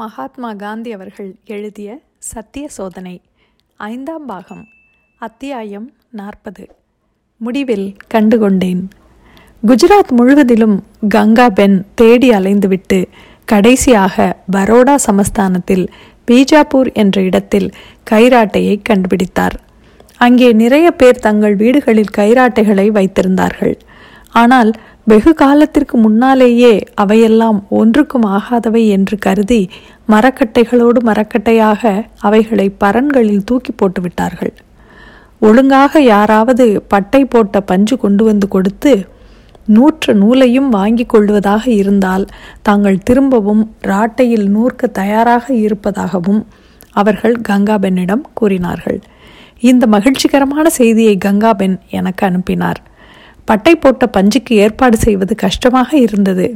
மகாத்மா காந்தி அவர்கள் எழுதிய சத்திய சோதனை ஐந்தாம் பாகம் அத்தியாயம் நாற்பது. முடிவில் கண்டுகொண்டேன். குஜராத் முழுவதிலும் கங்கா பென் தேடி அலைந்துவிட்டு கடைசியாக பரோடா சமஸ்தானத்தில் பீஜாப்பூர் என்ற இடத்தில் கைராட்டையை கண்டுபிடித்தார். அங்கே நிறைய பேர் தங்கள் வீடுகளில் கைராட்டைகளை வைத்திருந்தார்கள். ஆனால் வெகு காலத்திற்கு முன்னாலேயே அவையெல்லாம் ஒன்றுக்கும் ஆகாதவை என்று கருதி மரக்கட்டைகளோடு மரக்கட்டையாக அவைகளை பரன்களில் தூக்கி போட்டு விட்டார்கள். ஒழுங்காக யாராவது பட்டை போட்ட பஞ்சு கொண்டு வந்து கொடுத்து நூற்று நூலையும் வாங்கி கொள்வதாக இருந்தால் தாங்கள் திரும்பவும் ராட்டையில் நூற்க தயாராக இருப்பதாகவும் அவர்கள் கங்காபென்னிடம் கூறினார்கள். இந்த மகிழ்ச்சிகரமான செய்தியை கங்காபென் எனக்கு அனுப்பினார். பட்டை போட்ட பஞ்சுக்கு ஏற்பாடு செய்வது கஷ்டமாக இருந்தது.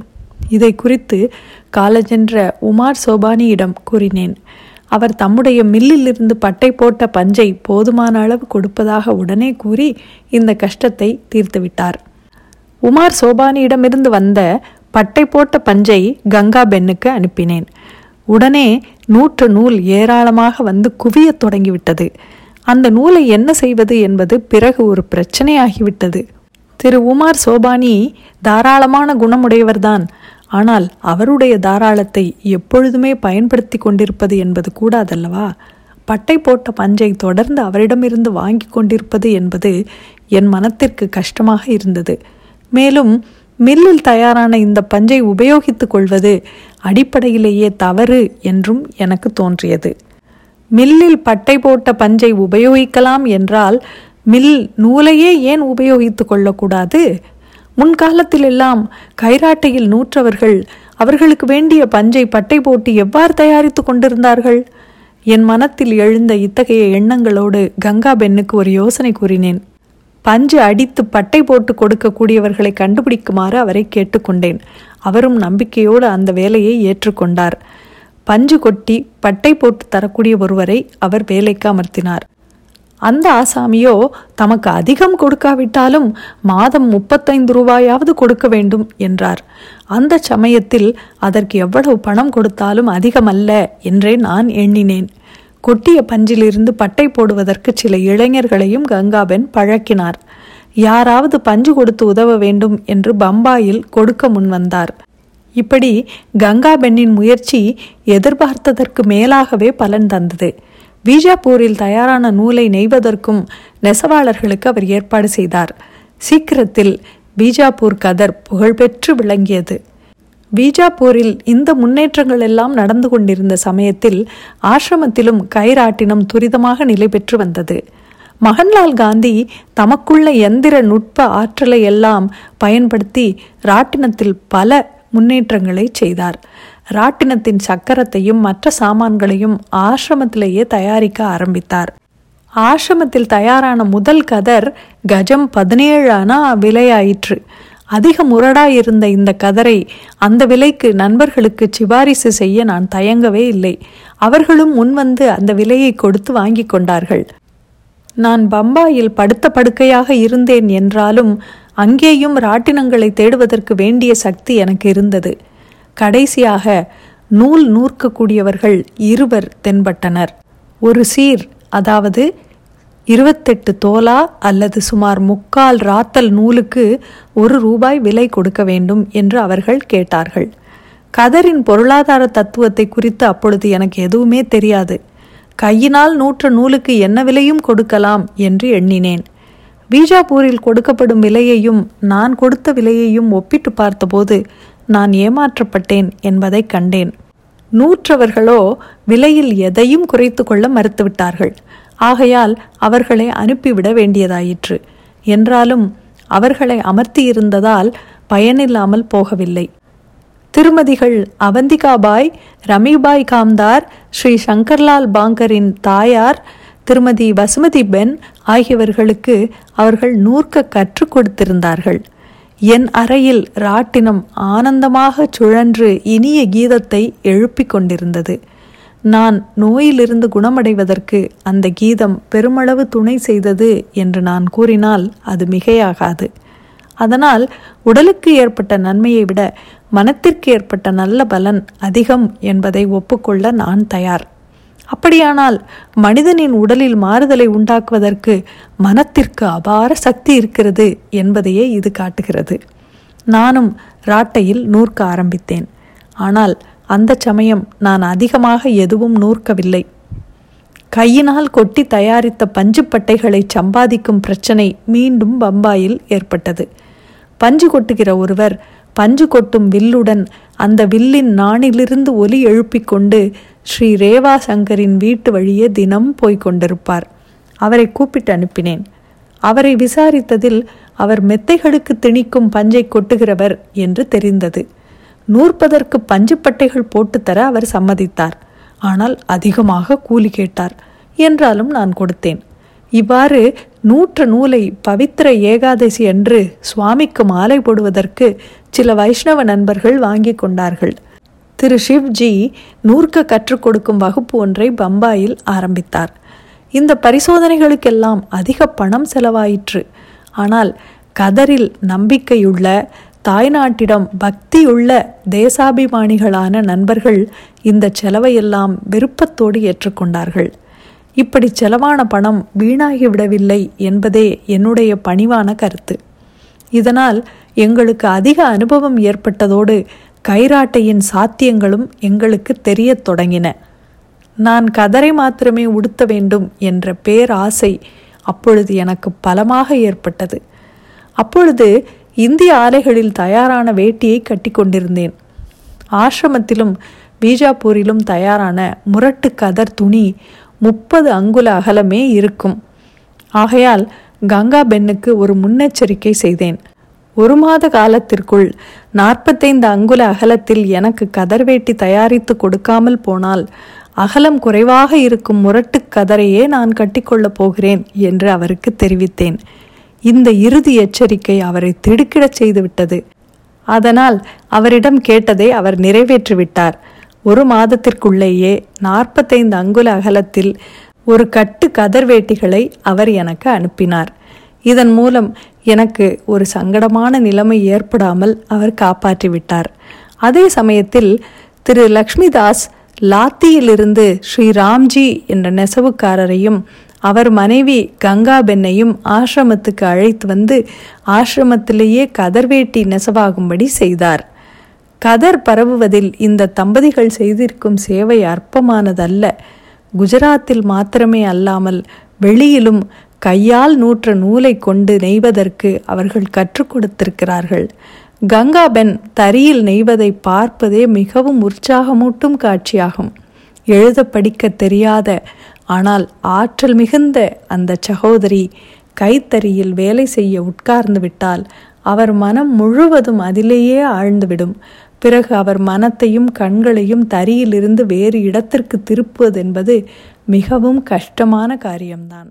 இதை குறித்து காலஜென்ற உமார் சோபானியிடம் கூறினேன். அவர் தம்முடைய மில்லிலிருந்து பட்டை போட்ட பஞ்சை போதுமான அளவு கொடுப்பதாக உடனே கூறி இந்த கஷ்டத்தை தீர்த்துவிட்டார். உமார் சோபானியிடமிருந்து வந்த பட்டை போட்ட பஞ்சை கங்கா பெண்ணுக்கு அனுப்பினேன். உடனே நூற்று நூல் ஏராளமாக வந்து குவியத் தொடங்கிவிட்டது. அந்த நூலை என்ன செய்வது என்பது பிறகு ஒரு பிரச்சனையாகிவிட்டது. திரு உமார் சோபானி தாராளமான குணமுடையவர்தான். ஆனால் அவருடைய தாராளத்தை எப்பொழுதுமே பயன்படுத்தி கொண்டிருப்பது என்பது கூடாதல்லவா? பட்டை போட்ட பஞ்சை தொடர்ந்து அவரிடமிருந்து வாங்கி கொண்டிருப்பது என்பது என் மனத்திற்கு கஷ்டமாக இருந்தது. மேலும் மில்லில் தயாரான இந்த பஞ்சை உபயோகித்துக் கொள்வது அடிப்படையிலேயே தவறு என்றும் எனக்கு தோன்றியது. மில்லில் பட்டை போட்ட பஞ்சை உபயோகிக்கலாம் என்றால் மில் நூலையே ஏன் உபயோகித்துக் கொள்ளக்கூடாது? முன்காலத்திலெல்லாம் கைராட்டையில் நூற்றவர்கள் அவர்களுக்கு வேண்டிய பஞ்சை பட்டை போட்டு எவ்வாறு தயாரித்து கொண்டிருந்தார்கள்? என் மனத்தில் எழுந்த இத்தகைய எண்ணங்களோடு கங்கா பெண்ணுக்கு ஒரு யோசனை கூறினேன். பஞ்சு அடித்து பட்டை போட்டு கொடுக்கக்கூடியவர்களை கண்டுபிடிக்குமாறு அவரை கேட்டுக்கொண்டேன். அவரும் நம்பிக்கையோடு அந்த வேலையை ஏற்றுக்கொண்டார். பஞ்சு கொட்டி பட்டை போட்டு தரக்கூடிய ஒருவரை அவர் வேலைக்கு அமர்த்தினார். அந்த ஆசாமியோ தமக்கு அதிகம் கொடுக்காவிட்டாலும் மாதம் முப்பத்தைந்து ரூபாயாவது கொடுக்க வேண்டும் என்றார். அந்த சமயத்தில் அதற்கு எவ்வளவு பணம் கொடுத்தாலும் அதிகமல்ல என்றே நான் எண்ணினேன். கொட்டிய பஞ்சிலிருந்து பட்டை போடுவதற்கு சில இளைஞர்களையும் கங்காபென் பழக்கினார். யாராவது பஞ்சு கொடுத்து உதவ வேண்டும் என்று பம்பாயில் கொடுக்க முன்வந்தார் இப்படி கங்காபெண்ணின் முயற்சி எதிர்பார்த்ததற்கு மேலாகவே பலன் தந்தது. பீஜாப்பூரில் தயாரான நூலை நெய்வதற்கும் நெசவாளர்களுக்கு அவர் ஏற்பாடு செய்தார். சீக்கிரத்தில் பீஜாப்பூர் கதர் புகழ்பெற்று விளங்கியது. பீஜாப்பூரில் இந்த முன்னேற்றங்கள் எல்லாம் நடந்து கொண்டிருந்த சமயத்தில் ஆசிரமத்திலும் கைராட்டினம் துரிதமாக நிலை பெற்று வந்தது. மகன்லால் காந்தி தமக்குள்ள எந்திர நுட்ப ஆற்றலை எல்லாம் பயன்படுத்தி ராட்டினத்தில் பல முன்னேற்றங்களை செய்தார். ராட்டினத்தின் சக்கரத்தையும் மற்ற சாமான்களையும் ஆசிரமத்திலேயே தயாரிக்க ஆரம்பித்தார். ஆசிரமத்தில் தயாரான முதல் கதர் கஜம் பதினேழு அணா விலையாயிற்று. அதிக முரடாயிருந்த இந்த கதரை அந்த விலைக்கு நண்பர்களுக்கு சிபாரிசு செய்ய நான் தயங்கவே இல்லை. அவர்களும் முன்வந்து அந்த விலையை கொடுத்து வாங்கி கொண்டார்கள். நான் பம்பாயில் படுத்த படுக்கையாக இருந்தேன் என்றாலும் அங்கேயும் ராட்டினங்களை தேடுவதற்கு வேண்டிய சக்தி எனக்கு இருந்தது. கடைசியாக நூல் நூற்கக்கூடியவர்கள் இருவர் தென்பட்டனர். ஒரு சீர் அதாவது இருபத்தெட்டு தோலா அல்லது சுமார் முக்கால் ராத்தல் நூலுக்கு ஒரு ரூபாய் விலை கொடுக்க வேண்டும் என்று அவர்கள் கேட்டார்கள். கதரின் பொருளாதார தத்துவத்தை குறித்து அப்பொழுது எனக்கு எதுவுமே தெரியாது. கையினால் நூற்ற நூலுக்கு என்ன விலையும் கொடுக்கலாம் என்று எண்ணினேன். பீஜாப்பூரில் கொடுக்கப்படும் விலையையும் நான் கொடுத்த விலையையும் ஒப்பிட்டு பார்த்தபோது நான் ஏமாற்றப்பட்டேன் என்பதை கண்டேன். நூற்றவர்களோ விலையில் எதையும் குறைத்து கொள்ள மறுத்துவிட்டார்கள். ஆகையால் அவர்களை அனுப்பிவிட வேண்டியதாயிற்று. என்றாலும் அவர்களை அமர்த்தியிருந்ததால் பயனில்லாமல் போகவில்லை. திருமதிகள் அவந்திகாபாய் ரமிபாய் காம்தார் ஸ்ரீ சங்கர்லால் பாங்கரின் தாயார் திருமதி வசுமதி பென் ஆகியவர்களுக்கு அவர்கள் நூற்க கற்றுக் கொடுத்திருந்தார்கள். என் அறையில் ராட்டினம் ஆனந்தமாக சுழன்று இனிய கீதத்தை எழுப்பிக் கொண்டிருந்தது. நான் நோயிலிருந்து குணமடைவதற்கு அந்த கீதம் பெருமளவு துணை செய்தது என்று நான் கூறினால் அது மிகையாகாது. அதனால் உடலுக்கு ஏற்பட்ட நன்மையை விட மனத்திற்கு ஏற்பட்ட நல்ல பலன் அதிகம் என்பதை ஒப்புக்கொள்ள நான் தயார். அப்படியானால் மனிதனின் உடலில் மாறுதலை உண்டாக்குவதற்கு மனத்திற்கு அபார சக்தி இருக்கிறது என்பதையே இது காட்டுகிறது. நானும் ராட்டையில் நூற்க ஆரம்பித்தேன். ஆனால் அந்த சமயம் நான் அதிகமாக எதுவும் நூற்கவில்லை. கையினால் கொட்டி தயாரித்த பஞ்சுப்பட்டைகளை சம்பாதிக்கும் பிரச்சனை மீண்டும் பம்பாயில் ஏற்பட்டது. பஞ்சு கொட்டுகிற ஒருவர் பஞ்சு கொட்டும் வில்லுடன் அந்த வில்லின் நாணிலிருந்து ஒலி எழுப்பிக் கொண்டு ஸ்ரீ ரேவா சங்கரின் வீட்டு வழியே தினம் போய்க் கொண்டிருப்பார். அவரை கூப்பிட்டு அனுப்பினேன். அவரை விசாரித்ததில் அவர் மெத்தைகளுக்கு திணிக்கும் பஞ்சை கொட்டுகிறவர் என்று தெரிந்தது. நூற்பதற்கு பஞ்சுப்பட்டைகள் போட்டுத்தர அவர் சம்மதித்தார். ஆனால் அதிகமாக கூலி கேட்டார். என்றாலும் நான் கொடுத்தேன். இவ்வாறு நூற்று நூலை பவித்திர ஏகாதசி அன்று சுவாமிக்கு மாலை போடுவதற்கு சில வைஷ்ணவ நண்பர்கள் வாங்கி கொண்டார்கள். திரு சிவ்ஜி நூற்க கற்றுக் கொடுக்கும் வகுப்பு ஒன்றை பம்பாயில் ஆரம்பித்தார். இந்த பரிசோதனைகளுக்கெல்லாம் அதிக பணம் செலவாயிற்று. ஆனால் கதரில் நம்பிக்கையுள்ள தாய்நாட்டிடம் பக்தியுள்ள தேசாபிமானிகளான நண்பர்கள் இந்த செலவையெல்லாம் விருப்பத்தோடு ஏற்றுக்கொண்டார்கள். இப்படி செலவான பணம் வீணாகிவிடவில்லை என்பதே என்னுடைய பணிவான கருத்து. இதனால் எங்களுக்கு அதிக அனுபவம் ஏற்பட்டதோடு கைராட்டையின் சாத்தியங்களும் எங்களுக்கு தெரியத் தொடங்கின. நான் கதரை மாத்திரமே உடுத்த வேண்டும் என்ற பேராசை அப்பொழுது எனக்கு பலமாக ஏற்பட்டது. அப்பொழுது இந்திய ஆலைகளில் தயாரான வேட்டியை கட்டி கொண்டிருந்தேன். ஆசிரமத்திலும் பீஜாப்பூரிலும் தயாரான முரட்டு கதர் துணி முப்பது அங்குல அகலமே இருக்கும். ஆகையால் கங்கா பெண்ணுக்கு ஒரு முன்னெச்சரிக்கை செய்தேன். ஒரு மாத காலத்திற்குள் நாற்பத்தைந்து அங்குல அகலத்தில் எனக்கு கதர் வேட்டி தயாரித்து கொடுக்காமல் போனால் அகலம் குறைவாக இருக்கும் முரட்டு கதரையே நான் கட்டிக்கொள்ளப் போகிறேன் என்று அவருக்கு தெரிவித்தேன். இந்த இறுதி எச்சரிக்கை அவரை திடுக்கிடச் செய்துவிட்டது. அதனால் அவரிடம் கேட்டதை அவர் நிறைவேற்றிவிட்டார். ஒரு மாதத்திற்குள்ளேயே நாற்பத்தைந்து அங்குல அகலத்தில் ஒரு கட்டு கதர் வேட்டிகளை அவர் எனக்கு அனுப்பினார். இதன் மூலம் எனக்கு ஒரு சங்கடமான நிலைமை ஏற்படாமல் அவர் காப்பாற்றிவிட்டார் அதே சமயத்தில் திரு லக்ஷ்மிதாஸ் லாத்தியிலிருந்து ஸ்ரீ ராம்ஜி என்ற நெசவுக்காரரையும் அவர் மனைவி கங்காபெண்ணையும் ஆசிரமத்துக்கு அழைத்து வந்து ஆசிரமத்திலேயே கதர்வேட்டி நெசவாகும்படி செய்தார். கதர் பரவுவதில் இந்த தம்பதிகள் செய்திருக்கும் சேவை அற்பமானதல்ல. குஜராத்தில் மாத்திரமே அல்லாமல் வெளியிலும் கையால் நூற்ற நூலை கொண்டு நெய்வதற்கு அவர்கள் கற்றுக் கொடுத்திருக்கிறார்கள். கங்காபென் தரியில் நெய்வதை பார்ப்பதே மிகவும் உற்சாகமூட்டும் காட்சியாகும். எழுத படிக்க தெரியாத ஆனால் ஆற்றல் மிகுந்த அந்த சகோதரி கைத்தறியில் வேலை செய்ய உட்கார்ந்து விட்டால் அவர் மனம் முழுவதும் அதிலேயே ஆழ்ந்துவிடும். பிறகு அவர் மனத்தையும் கண்களையும் தரியிலிருந்து வேறு இடத்திற்கு திருப்புவதென்பது மிகவும் கஷ்டமான காரியம்தான்.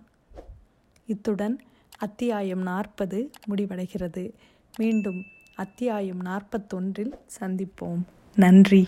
இத்துடன் அத்தியாயம் நாற்பது முடிவடைகிறது. மீண்டும் அத்தியாயம் நாற்பத்தொன்றில் சந்திப்போம். நன்றி.